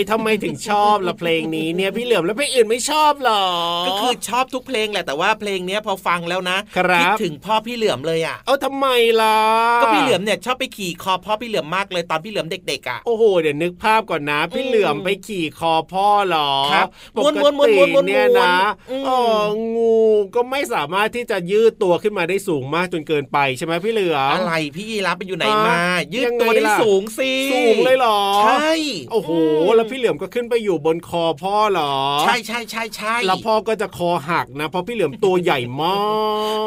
ยทำไมถึงชอบละเพลงนี้เนี่ยพี่เหลือมแล้วพี่อื่นไม่ชอบหรอ ก็คือชอบทุกเพลงแหละแต่ว่าเพลงเนี้ยพอฟังแล้วนะคิดถึงพ่อพี่เหลือมเลยอะ เอาทำไมล่ะ ก็พี่เหลือมเนี่ยชอบไปขี่คอพ่อพี่เหลือมมากเลยตอนพี่เหลือมเด็กๆอะ โอ้โหเดี๋ยวนึกภาพก่อนนะ พี่เหลือมไปขี่คอพ่อหรอครับปกติเนี่ยนะอ๋องูก็ไม่สามารถที่จะยืดตัวขึ้นมาได้สูงมากจนเกินไปใช่ไหมพี่เหลือมอะไรพี่ยีรับไปอยู่ไหนมา ยืดตัวได้สูงสิสูงเลยหรอ ใช่ โอ้โหแล้วพี่เหลือมก็ขึ้นไปอยู่บนคอพ่อเหรอ ใช่ใช่ใช่ใช่แล้วพ่อก็จะคอหักนะ เพราะพี่เหลือมตัวใหญ่มาก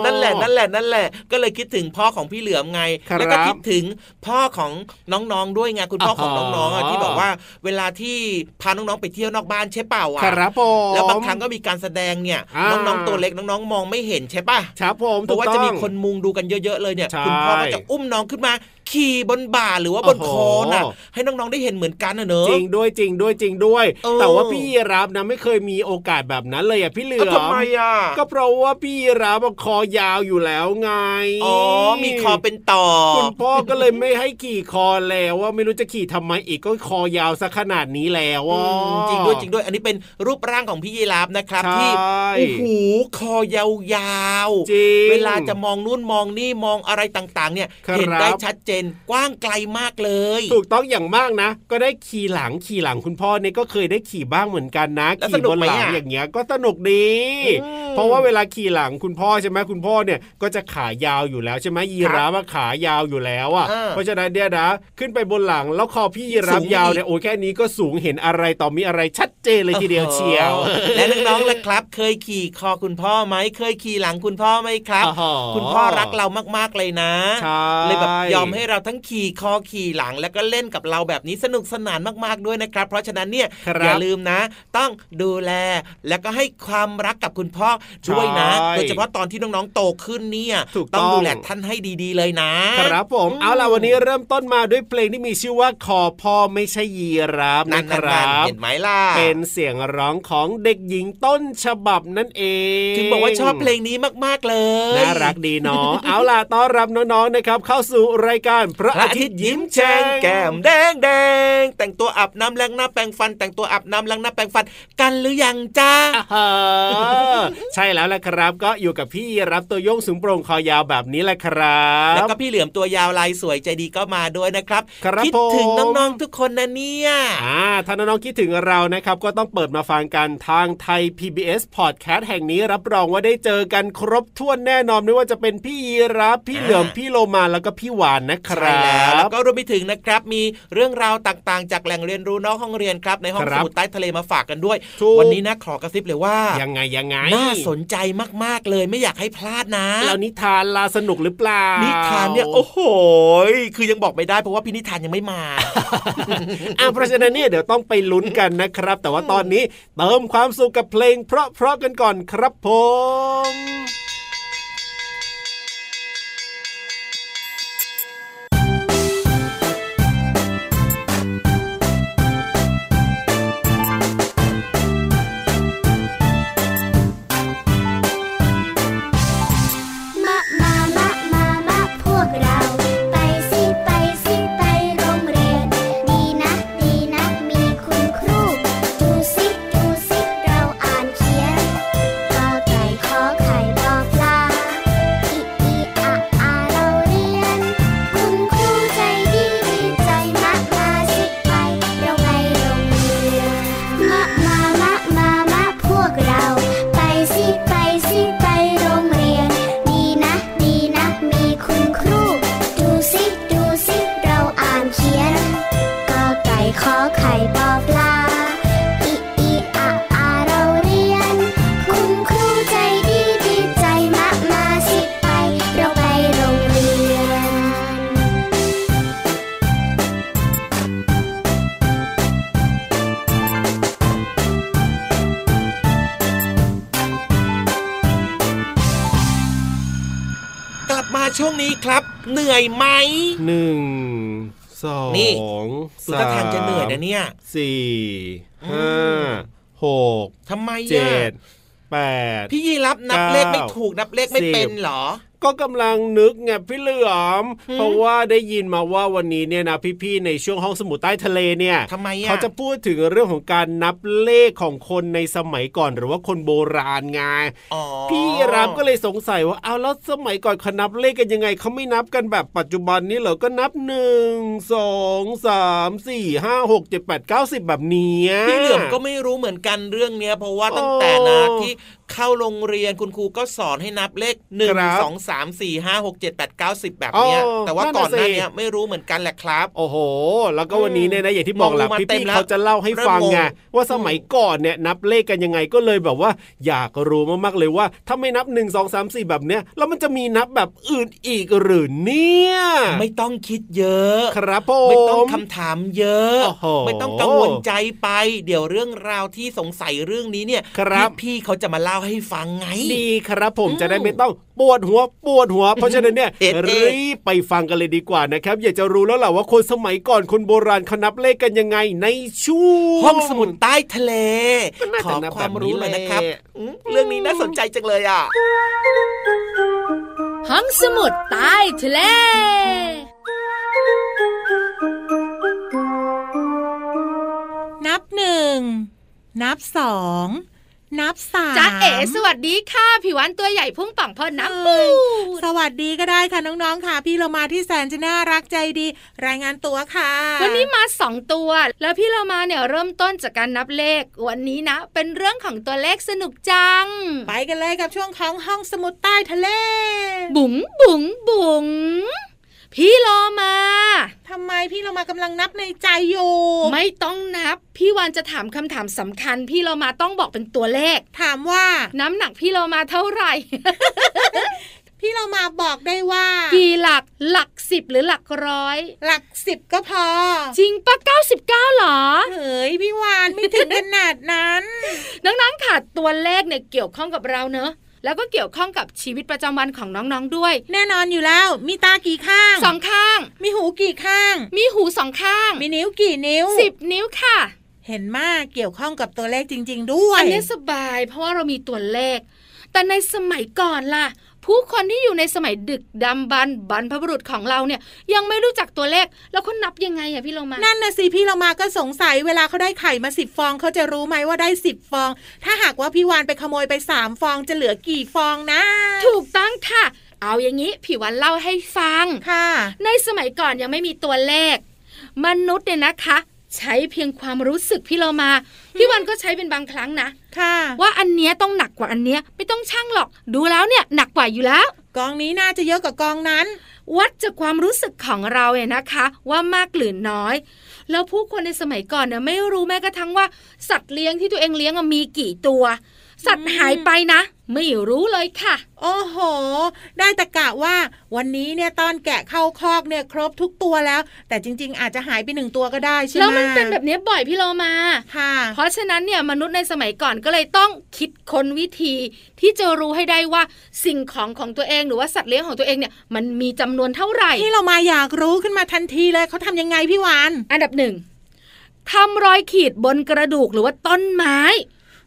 นั่นแหละนั่นแหละนั่นแหละ ก็เลยคิดถึงพ่อของพี่เหลือมไง แล้วก็คิดถึงพ่อของน้องๆด้วยไงคุณพ่อของน้องๆที่บอกว่าเวลาที่พาน้องๆไปเที่ยวนอกบ้านใช่เปล่าอะครับผมแล้วบางครั้งก็มีการแสดงเนี่ยน้องๆตัวเล็กน้องๆ มองไม่เห็นใช่ป่ะครับผมเพราะว่าจะมีคนมุงดูกันเยอะๆเลยเนี่ยคุณพ่อก็จะอุ้มน้องขึ้นมา ขี่บนบ่าหรือว่าบนคอน่ะให้น้องๆได้เห็นเหมือนกันนะเนอะจริงด้วยจริงด้วยจริงด้วย แต่ว่าพี่รับนะไม่เคยมีโอกาสแบบนั้นเลยอะพี่เหลือมทำไมอะก็เพราะว่าพี่รับคอยาวอยู่แล้วไงอ๋อมีคอเป็นต่อคุณพ่อก็เลยไม่ให้ขี่คอแล้วว่าไม่รู้จะขี่ทำไมอีกก็คอยาวซะขนาดนี้แล้วจริงด้วยจริงด้วย อันนี้เป็นรูปร่างของพี่ยีราฟนะครับที่โอ้โหคอยาวๆเวลาจะมองนู่นมองนี่มองอะไรต่างๆ เนี่ยเห็นได้ชัดเจน กว้างไกลมากเลย ถูกต้องอย่างมากนะ ก็ได้ขี่หลังขี่หลังคุณพ่อเนี่ยก็เคยได้ขี่บ้างเหมือนกันนะขี่บนหลังอย่างเงี้ยก็สนุกดี เพราะว่าเวลาขี่หลังคุณพ่อใช่ไหมคุณพ่อเนี่ยก็จะขายาวอยู่แล้วใช่ไหมยีราฟขายาวอยู่แล้วอะเพราะฉะนั้นเนี่ยนะขึ้นไปบนหลังแล้วคอพี่ยีราฟยาวเนี่ยโอ้แค่นี้ก็สูงเห็นอะไรต่อมีอะไรชัดเจนเลยทีเดียวเชียว และน้องๆล่ะครับ เคยขี่คอคุณพ่อไหมเคยขี่หลังคุณพ่อไหมครับ คุณพ่อรักเรามากๆเลยนะเลยแบบยอมให้เราทั้งขี่คอขี่หลัง แล้วก็เล่นกับเราแบบนี้สนุกสนานมากๆด้วยนะครับ เพราะฉะนั้นเนี่ยอย่าลืมนะ ต้องดูแลแล้วก็ให้ความรักกับคุณพ่อด้วยนะโดยเฉพาะตอนที่น้องๆโตขึ้นเนี่ยต้องดูแลท่านให้ดีๆเลยนะ ครับผมเอาล่ะวันนี้เริ่มต้นมาด้วยเพลงที่มีชื่อว่าคอพ่อไม่ใช่ยีราฟนะครับเห็นไหมล่ะเป็นเสียงร้องของเด็กหญิงต้นฉบับนั่นเองถึงบอกว่าชอบเพลงนี้มากๆเลย น่ารักดีเนาะเอาล่ะต้อนรับน้องๆนะครับ เข้าสู่รายการพระอาทิตย์ยิ้มแฉ่งแก้มแดงแดงแต่งตัวอาบน้ำล้างหน้าแปรงฟัน แต่งตัวอาบน้ำล้างหน้าแปรงฟันกันหรือยังจ้าใช่แล้วแหละครับ ก็อยู่กับพี่รับตัวโยงสูงโปร่งคอยาวแบบนี้แหละครับแล้วก็พี่เหลือมตัวยาวลายสวยใจดีก็มาด้วยนะครับคิดถึงน้องๆทุกคนนะเนี่ยอ่าถ้าน้องๆคิดถึงเรานะครับ ก็ต้องเปิดมาฟังกันทางไทย PBS Podcast แห่งนี้รับรองว่าได้เจอกันครบถ้วนแน่นอนไม่ว่าจะเป็นพี่รับพี่เหลือมพี่โลมาแล้วก็พี่หวานนะครับใช่แล้วแล้วก็รวมไปถึงนะครับ มีเรื่องราวต่างๆ จากแหล่งเรียนรู้นอกห้องเรียนครับ ในห้องสมุดใต้ทะเลมาฝากกันด้วย วันนี้นะขอกระซิบเลยว่ายังไงยังไงน่าสนใจมากๆเลยไม่อยากให้พลาดนะแล้วนิทานลาสนุกหรือเปล่านิทานเนี่ยโอ้โหคือยังบอกไม่ได้เพราะว่าพี่นิทานยังไม่มาอ่าเพราะฉะนั้นเนี่ยเดี๋ยวต้องไปลุ้นกันนะครับ แต่ว่าตอนนี้เติมความสุขกับเพลง เพราะๆกันก่อนครับผม สองนี่สามทางจะเหนื่อยนะเนี่ยสี่ห้าหกทำไมเจ็ดแปดพี่ยีรับนับเลขไม่ถูกนับเลขไม่เป็นหรอ ก็กำลังนึกไงพี่เหลือม เพราะว่าได้ยินมาว่าวันนี้เนี่ยนะพี่ๆในช่วงห้องสมุดใต้ทะเลเนี่ยทำไมเขาจะพูดถึงเรื่องของการนับเลขของคนในสมัยก่อนหรือว่าคนโบราณไงพี่รามก็เลยสงสัยว่าเอาแล้วสมัยก่อนเขานับเลขกันยังไงเขาไม่นับกันแบบปัจจุบันนี้เหรอก็นับหนึ่งสองสามสี่ห้าหกเจ็ดแปดเก้าสิบแบบนี้พี่เหลือมก็ไม่รู้เหมือนกันเรื่องเนี้ย เพราะว่าตั้งแต่นะที่เข้าโรงเรียนคุณครูก็สอนให้นับเลขหนึ่งสองสามสี่ห้าหกเจ็ดแปดเก้าสิบแบบเนี้ยแต่ว่าก่อนหน้านี้ไม่รู้เหมือนกันแหละครับ โอ้โห แล้วก็วันนี้เนี่ยนะอย่างที่บอกแหละพี่พี่เขาจะเล่าให้ฟังไงว่าสมัยก่อนเนี่ยนับเลขกันยังไงก็เลยแบบว่า อยากรู้มากๆเลยว่าถ้าไม่นับหนึ่งสองสามสี่แบบเนี้ยแล้วมันจะมีนับแบบอื่นอีกหรือเนี่ย ไม่ต้องคิดเยอะ ครับผมไม่ต้องคำถามเยอะ ไม่ต้องกังวลใจไป เดี๋ยวเรื่องราวที่สงสัยเรื่องนี้เนี่ยพี่เขาจะมาเล่าให้ฟังไง ดีครับผมจะได้ไม่ต้องปวดหัวปวดหัว เพราะฉะนั้นเนี่ยรีบไปฟังกันเลยดีกว่านะครับ อยากจะรู้แล้วแหละว่าคนสมัยก่อนคนโบราณเขานับเลขกันยังไงในช่วงห้องสมุดใต้ทะเลขอความรู้เลยนะครับ เรื่องนี้น่าสนใจจังเลยอะห้องสมุดใต้ทะเลนับหนึ่ง นับสอง นับสามจ้าเอ๋สวัสดีค่ะผิววันตัวใหญ่พุ่งป่องพอนับปูสวัสดีก็ได้ค่ะน้องๆค่ะ พี่เรามาที่แสนจะน่ารักใจดี รายงานตัวค่ะ วันนี้มาสองตัว แล้วพี่เรามาเนี่ยเริ่มต้นจากการนับเลข วันนี้นะ เป็นเรื่องของตัวเลขสนุกจัง ไปกันเลยกับช่วงของห้องสมุดใต้ทะเล บุ๋งบุ๋งบุ๋ง พี่โลมาทำไมพี่โลมากำลังนับในใจอยู่ไม่ต้องนับ พี่วานจะถามคำถามสำคัญ พี่โลมาต้องบอกเป็นตัวเลข ถามว่าน้ำหนักพี่โลมาเท่าไหร่พี่เรามาบอกได้ว่า กี่หลักหลักสิบหรือหลักร้อย หลักสิบก็พอ จริงปะเก้าสิบเก้าหรอเฮ้ยพี่วานไม่ถึงขนาดนั้นนังๆค่ะตัวเลขเนี่ยเกี่ยวข้องกับเราเนอะ แล้วก็เกี่ยวข้องกับชีวิตประจำวันของน้องๆด้วย แน่นอนอยู่แล้ว มีตากี่ข้างสองข้าง มีหูกี่ข้าง มีหูสองข้าง มีนิ้วกี่นิ้วสิบนิ้วค่ะ เห็นมากเกี่ยวข้องกับตัวเลขจริง ๆ ด้วย อันนี้สบายเพราะว่าเรามีตัวเลขแต่ในสมัยก่อนล่ะ ผู้คนที่อยู่ในสมัยดึกดำบรรบรรพบุรุษของเราเนี่ยยังไม่รู้จักตัวเลขแล้วเขานับยังไงอะพี่เรามา นั่นนะสิพี่เรามาก็สงสัยเวลาเขาได้ไข่มาสิบฟองเขาจะรู้ไหมว่าได้สิบฟอง ถ้าหากว่าพี่วานไปขโมยไปสามฟองจะเหลือกี่ฟองนะ ถูกต้องค่ะ เอาอย่างนี้พี่วันเล่าให้ฟังค่ะ ในสมัยก่อนยังไม่มีตัวเลข มนุษย์เนี่ยนะคะ ใช้เพียงความรู้สึกพี่เรามา พี่วันก็ใช้เป็นบางครั้งนะค่ะว่าอันเนี้ยต้องหนักกว่าอันเนี้ยไม่ต้องช่างหรอก ดูแล้วเนี่ยหนักกว่าอยู่แล้ว กองนี้น่าจะเยอะกว่ากองนั้น วัดจากความรู้สึกของเราเนี่ยนะคะ ว่ามากหรือน้อย แล้วผู้คนในสมัยก่อนเนี่ยไม่รู้แม้กระทั่งว่าสัตว์เลี้ยงที่ตัวเองเลี้ยงมีกี่ตัว สัตว์หายไปนะ ไม่รู้เลยค่ะ โอ้โห ได้แต่กะว่าวันนี้เนี่ยตอนแกะเข้าคอกเนี่ยครบทุกตัวแล้ว แต่จริง ๆ อาจจะหายไปหนึ่งตัวก็ได้ใช่ไหมแล้วมันเป็นแบบนี้บ่อยพี่โลมาค่ะ เพราะฉะนั้นเนี่ยมนุษย์ในสมัยก่อนก็เลยต้องคิดค้นวิธีที่จะรู้ให้ได้ว่าสิ่งของของตัวเองหรือว่าสัตว์เลี้ยงของตัวเองเนี่ยมันมีจำนวนเท่าไหร่ที่เรามาอยากรู้ขึ้นมาทันทีเลยเขาทำยังไงพี่วานอันดับหนึ่งทำรอยขีดบนกระดูกหรือว่าต้นไม้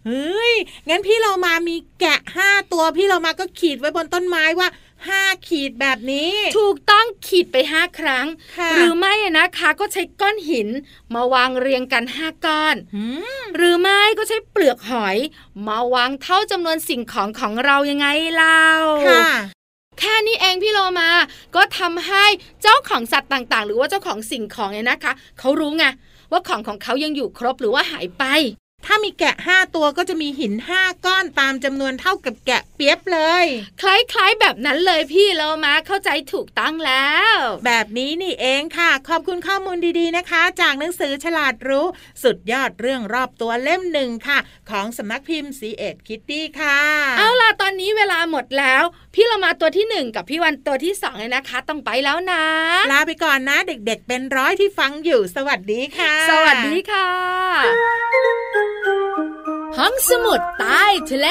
เฮ้ย งั้นพี่เรามามีแกะห้าตัวพี่เรามาก็ขีดไว้บนต้นไม้ว่าห้าขีดแบบนี้ ถูกต้องขีดไปห้าครั้ง หรือไม่นะคะก็ใช้ก้อนหินมาวางเรียงกันห้าก้อน หรือไม่ก็ใช้เปลือกหอย มาวางเท่าจำนวนสิ่งของของเรายังไงเล่าแค่นี้เองพี่โลมา ก็ทำให้เจ้าของสัตว์ต่างๆ หรือว่าเจ้าของสิ่งของเนี่ยนะคะ เขารู้ไงว่าของของเขายังอยู่ครบหรือว่าหายไป ถ้ามีแกะห้าตัวก็จะมีหินห้าก้อนตามจำนวนเท่ากับแกะเปียบเลย คล้ายๆแบบนั้นเลยพี่เรามาเข้าใจถูกตั้งแล้ว แบบนี้นี่เองค่ะ ขอบคุณข้อมูลดีๆนะคะ จากหนังสือฉลาดรู้สุดยอดเรื่องรอบตัวเล่มหนึ่งค่ะ ของสำนักพิมพ์สีเอ็ดคิตตี้ค่ะ เอาล่ะตอนนี้เวลาหมดแล้ว พี่เรามาตัวที่หนึ่งกับพี่วันตัวที่สองเลยนะคะ ต้องไปแล้วนะ ลาไปก่อนนะเด็กๆ เป็นร้อยที่ฟังอยู่ สวัสดีค่ะ สวัสดีค่ะ ห้องสมุดใต้ทะเล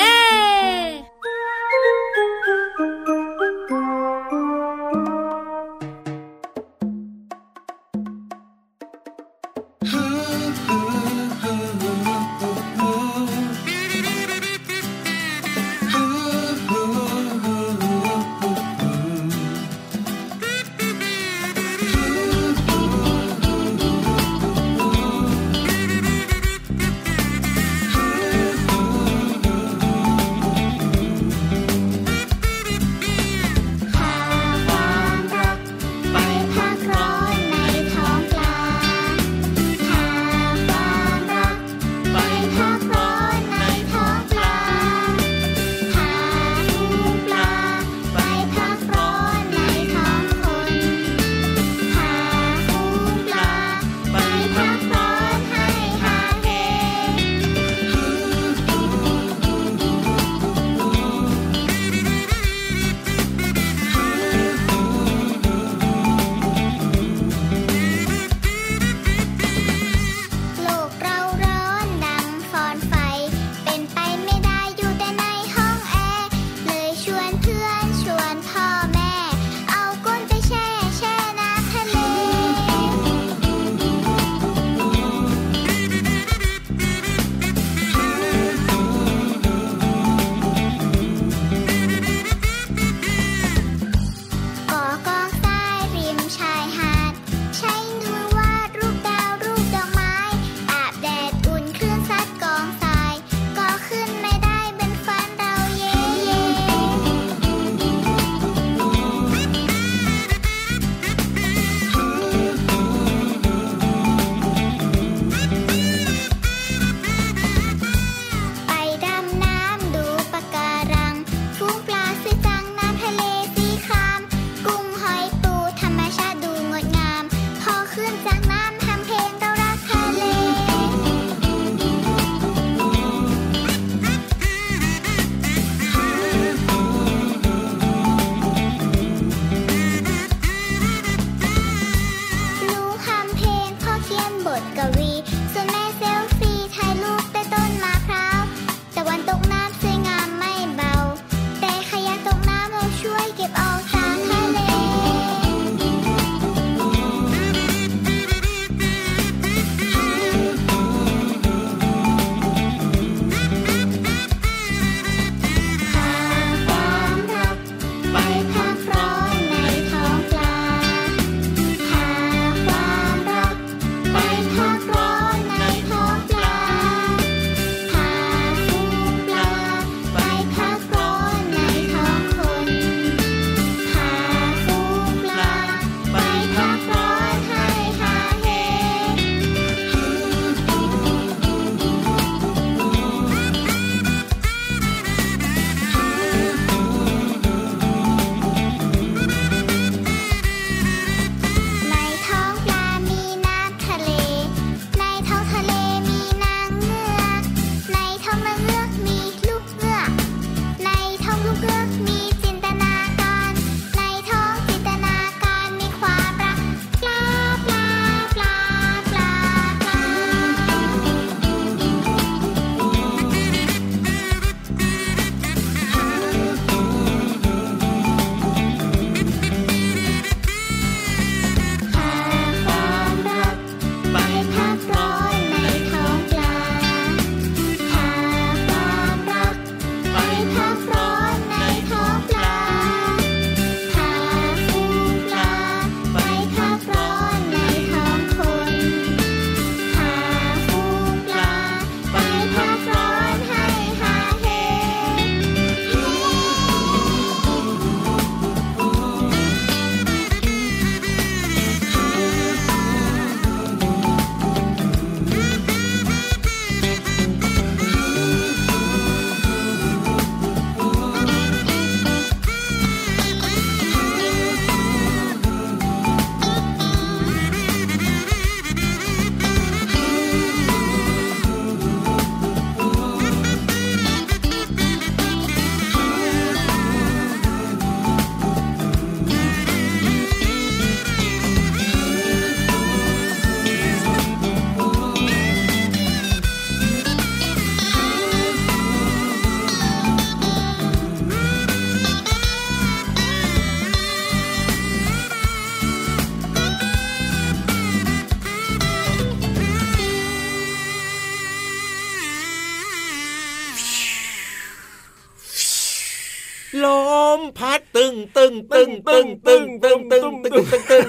ตึงตึงตึงตึง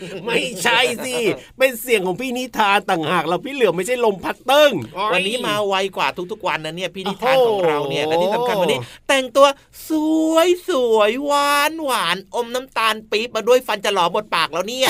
ตึงตึงตึงตึงตึงตึงไม่ใช่สิเป็นเสียงของพี่นิทานต่างหากเราพี่เหลือไม่ใช่ลมพัดตึงวันนี้มาไวกว่าทุกๆวันนะเนี่ยพี่นิทานของเราเนี่ยและที่สำคัญวันนี้ แต่งตัวสวยสวยหวานหวานอมน้ำตาลปี๊บมาด้วยฟันจะหลอบดปากแล้วเนี่ย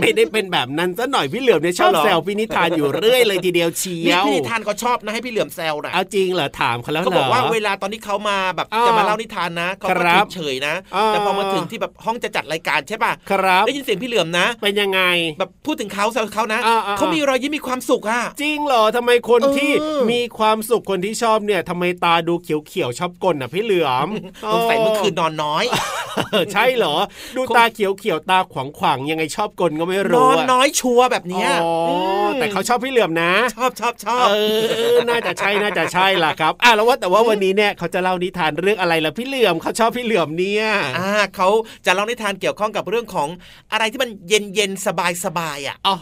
ไม่ได้เป็นแบบนั้นซะหน่อยพี่เหลือมเนี่ยชอบแซวพี่นิทานอยู่เรื่อยเลยทีเดียวเชียวพี่นิทานก็ชอบนะให้พี่เหลือมแซวนะเอาจริงเหรอถามเขาแล้วเขาบอกว่าเวลาตอนที่เขามาแบบจะมาเล่านิทานนะเขาก็เฉยนะแต่พอมาถึงที่แบบห้องจะจัดรายการใช่ป่ะครับได้ยินเสียงพี่เหลือมนะ เป็นยังไง แบบพูดถึงเขาแซวเขานะเขามีรอยยิ้มมีความสุขอะจริงเหรอทำไมคนที่มีความสุขคนที่ชอบเนี่ยทำไมตาดูเขียวๆชอบกลอะพี่เหลือมสงสัยเมื่อคืนนอนน้อย ใช่เหรอ ดูตาเขียวๆตาขวางขวางยังไงชอบกลก็ไม่รู้นอนน้อยชัวแบบเนี้ยแต่เขาชอบพี่เหลือมนะ ชอบชอบชอบเออน่าจะใช่น่าจะใช่ล่ะครับอะแล้วว่าแต่ว่าวันนี้เนี่ยเขาจะเล่านิทานเรื่องอะไรล่ะพี่เหลือมเขาชอบพี่เหลือมเนี่ยอ่าเขาจะเล่านิทานเกี่ยวข้องกับเรื่องของอะไรที่มันเย็นเย็นสบายสบายอะอ๋อ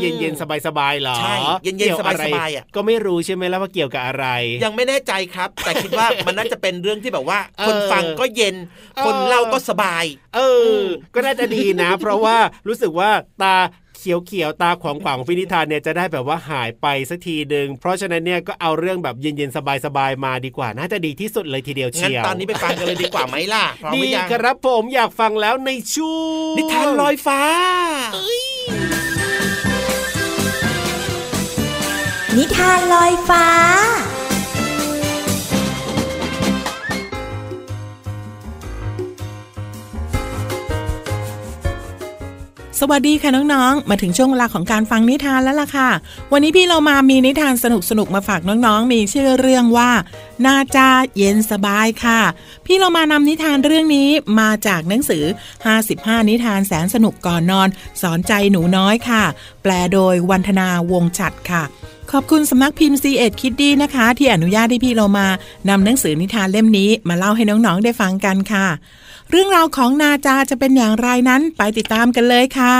เย็นเย็นสบายสบายเหรอใช่เย็นเย็นสบายสบายอะก็ไม่รู้ใช่ไหมแล้วว่าเกี่ยวกับอะไร ยังไม่แน่ใจครับ แต่คิดว่ามันน่าจะเป็นเรื่องที่แบบว่า คนฟังก็เย็น คนเล่าก็สบาย เออ ก็น่าจะดีนะ เพราะว่ารู้สึกว่าตา เขียวเขียวตาขวางขวางฟินิทานเนี่ยจะได้แบบว่าหายไปสักทีหนึ่งเพราะฉะนั้นเนี่ยก็เอาเรื่องแบบเย็นๆสบายๆมาดีกว่า น่าจะดีที่สุดเลยทีเดียวเชียวตอนนี้ไปฟังกันเลยดีกว่าไหมล่ะดีครับผมอยากฟังแล้วในช่วงนิทานลอยฟ้านิทานลอยฟ้า สวัสดีค่ะน้องๆ มาถึงช่วงเวลาของการฟังนิทานแล้วล่ะค่ะ วันนี้พี่เรามามีนิทานสนุกๆมาฝากน้องๆ มีชื่อเรื่องว่า นาจาเย็นสบายค่ะ พี่เรามานำนิทานเรื่องนี้มาจากหนังสือ 55 นิทานแสนสนุกก่อนนอน สอนใจหนูน้อยค่ะ แปลโดยวันธนาวงฉัดค่ะขอบคุณสำนักพิมพ์ C ีเอ็ดคิดดีนะคะ ที่อนุญาตให้พี่เรามานำหนังสือนิทานเล่มนี้มาเล่าให้น้องๆได้ฟังกันค่ะ เรื่องราวของนาจาจะเป็นอย่างไรนั้นไปติดตามกันเลยค่ะ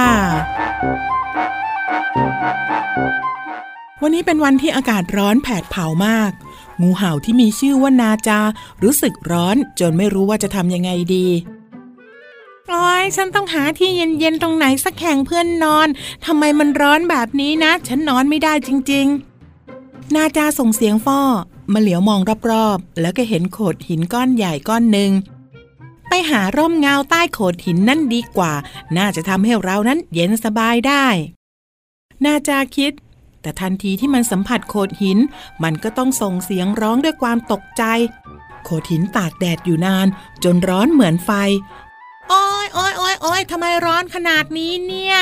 วันนี้เป็นวันที่อากาศร้อนแผดเผามาก งูเห่าที่มีชื่อว่านาจา รู้สึกร้อนจนไม่รู้ว่าจะทำยังไงดีโอ้ยฉันต้องหาที่เย็นๆตรงไหนสักแห่งเพื่อนนอนทำไมมันร้อนแบบนี้นะ ฉันนอนไม่ได้จริง ๆ นาจาส่งเสียงฟ้อมาเหลียวมองรอบๆ แล้วก็เห็นโขดหินก้อนใหญ่ก้อนหนึ่ง ไปหาร่มเงาใต้โขดหินนั่นดีกว่า น่าจะทำให้เรานั้นเย็นสบายได้ นาจะคิด แต่ทันทีที่มันสัมผัสโขดหิน มันก็ต้องส่งเสียงร้องด้วยความตกใจ โขดหินตากแดดอยู่นาน จนร้อนเหมือนไฟโอ้ยโอ้ยโอ้ยโอ้ยทำไมร้อนขนาดนี้เนี่ย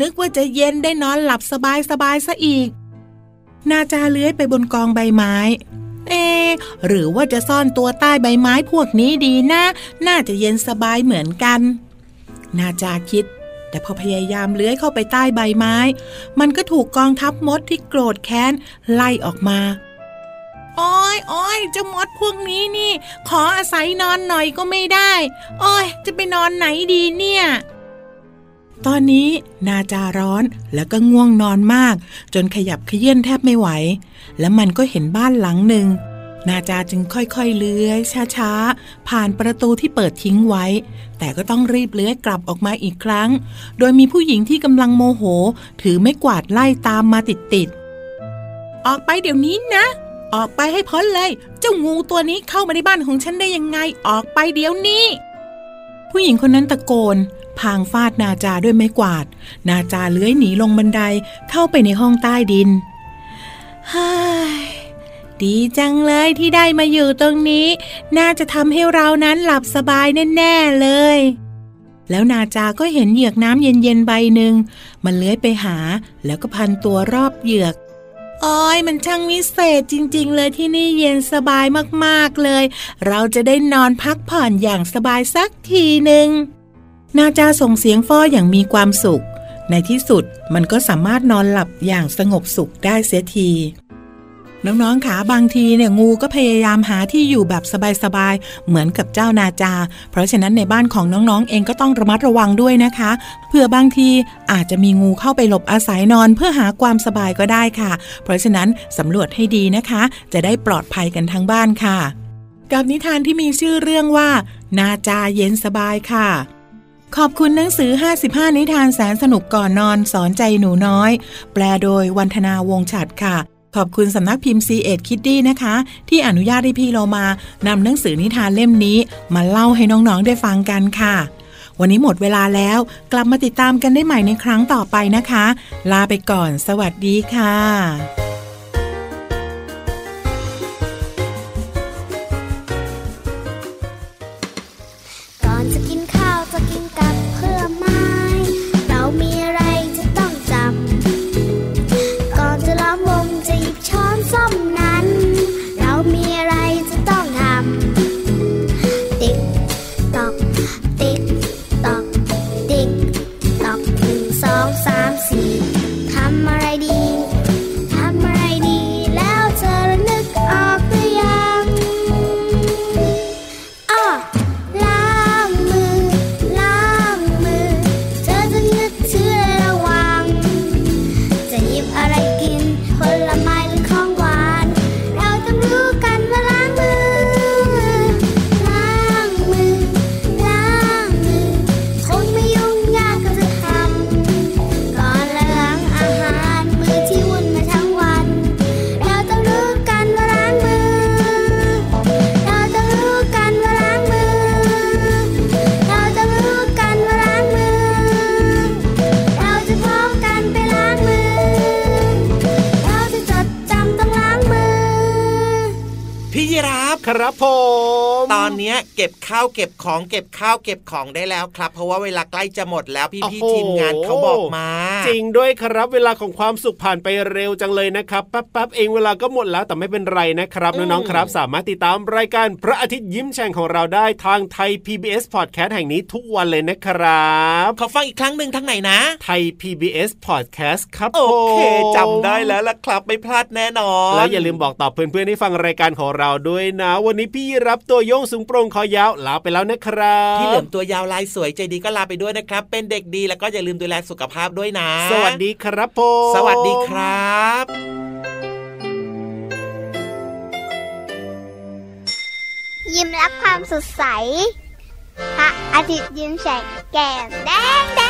นึกว่าจะเย็นได้นอนหลับสบายสบายซะอีก นาจาเลื้อยไปบนกองใบไม้ เอ หรือว่าจะซ่อนตัวใต้ใบไม้พวกนี้ดีนะ น่าจะเย็นสบายเหมือนกัน นาจาคิด แต่พอพยายามเลื้อยเข้าไปใต้ใบไม้ มันก็ถูกกองทัพมดที่โกรธแค้นไล่ออกมาอ้อยอ้อยเจ้ามดพวกนี้นี่ ขออาศัยนอนหน่อยก็ไม่ได้ อ้อย จะไปนอนไหนดีเนี่ย ตอนนี้นาจาร้อนแล้วก็ง่วงนอนมาก จนขยับขยื่นแทบไม่ไหว แล้วมันก็เห็นบ้านหลังหนึ่ง นาจาจึงค่อยๆเลื้อยช้าๆ ผ่านประตูที่เปิดทิ้งไว้ แต่ก็ต้องรีบเลื้อยกลับออกมาอีกครั้ง โดยมีผู้หญิงที่กำลังโมโห ถือไม่กวาดไล่ตามมาติดๆ ออกไปเดี๋ยวนี้นะ ออกไปให้พ้นเลย เจ้างูตัวนี้เข้ามาในบ้านของฉันได้ยังไง ออกไปเดี๋ยวนี้ ผู้หญิงคนนั้นตะโกน พางฟาดนาจาด้วยไม้กวาด นาจาเลื้อยหนีลงบันไดเข้าไปในห้องใต้ดินฮดีจังเลยที่ได้มาอยู่ตรงนี้ น่าจะทำให้เรานั้นหลับสบายแน่ๆเลย แล้วนาจาก็เห็นเหยือกน้ำเย็นๆใบหนึ่ง มันเลื้อยไปหาแล้วก็พันตัวรอบเหยือกอ้อยมันช่างวิเศษจริง ๆ เลยที่นี่เย็นสบายมากๆเลย เราจะได้นอนพักผ่อนอย่างสบายสักทีหนึ่ง นาจาส่งเสียงฟ้ออย่างมีความสุข ในที่สุดมันก็สามารถนอนหลับอย่างสงบสุขได้เสียที น้องๆขาบางทีเนี่ยงูก็พยายามหาที่อยู่แบบสบายๆ เหมือนกับเจ้านาจา เพราะฉะนั้นในบ้านของน้องๆ เองก็ต้องระมัดระวังด้วยนะคะ เผื่อบางทีอาจจะมีงูเข้าไปหลบอาศัยนอนเพื่อหาความสบายก็ได้ค่ะ เพราะฉะนั้นสำรวจให้ดีนะคะ จะได้ปลอดภัยกันทั้งบ้านค่ะ กับนิทานที่มีชื่อเรื่องว่า นาจาเย็นสบายค่ะ ขอบคุณหนังสือ 55 นิทานแสนสนุกก่อนนอนสอนใจหนูน้อย แปลโดยวันธนาวงฉัดค่ะ ขอบคุณสำนักพิมพ์ซีเอ็ดคิดดี้นะคะ ที่อนุญาตให้พี่เรามานำหนังสือนิทานเล่มนี้ มาเล่าให้น้องๆได้ฟังกันค่ะ วันนี้หมดเวลาแล้ว กลับมาติดตามกันได้ใหม่ในครั้งต่อไปนะคะ ลาไปก่อน สวัสดีค่ะ เก็บ ข้าวเก็บของเก็บข้าวเก็บของได้แล้วครับ เพราะว่าเวลาใกล้จะหมดแล้วพี่พี่ทีมงานเขาบอกมา จริงด้วยครับเวลาของความสุขผ่านไปเร็วจังเลยนะครับแป๊บๆเองเวลาก็หมดแล้วแต่ไม่เป็นไรนะครับน้องๆครับ สามารถติดตามรายการพระอาทิตย์ยิ้มแฉ่งของเราได้ทางไทย PBS Podcast แห่งนี้ทุกวันเลยนะครับขอฟังอีกครั้งหนึ่งทั้งไหนนะไทย PBS Podcast ครับโอเคจำได้แล้วล่ะครับไม่พลาดแน่นอนแล้วอย่าลืมบอกต่อเพื่อนๆให้ฟังรายการของเราด้วยนะ วันนี้พี่รับตัวโยงสูงโปร่งคอยาวลาไปแล้วนะครับพี่เหลือมตัวยาวลายสวยใจดีก็ลาไปด้วยนะครับ เป็นเด็กดีแล้วก็อย่าลืมดูแลสุขภาพด้วยนะ สวัสดีครับผมสวัสดีครับยิ้มรับความสดใส พระอาทิตย์ยิ้มแฉกแก้มแดงแด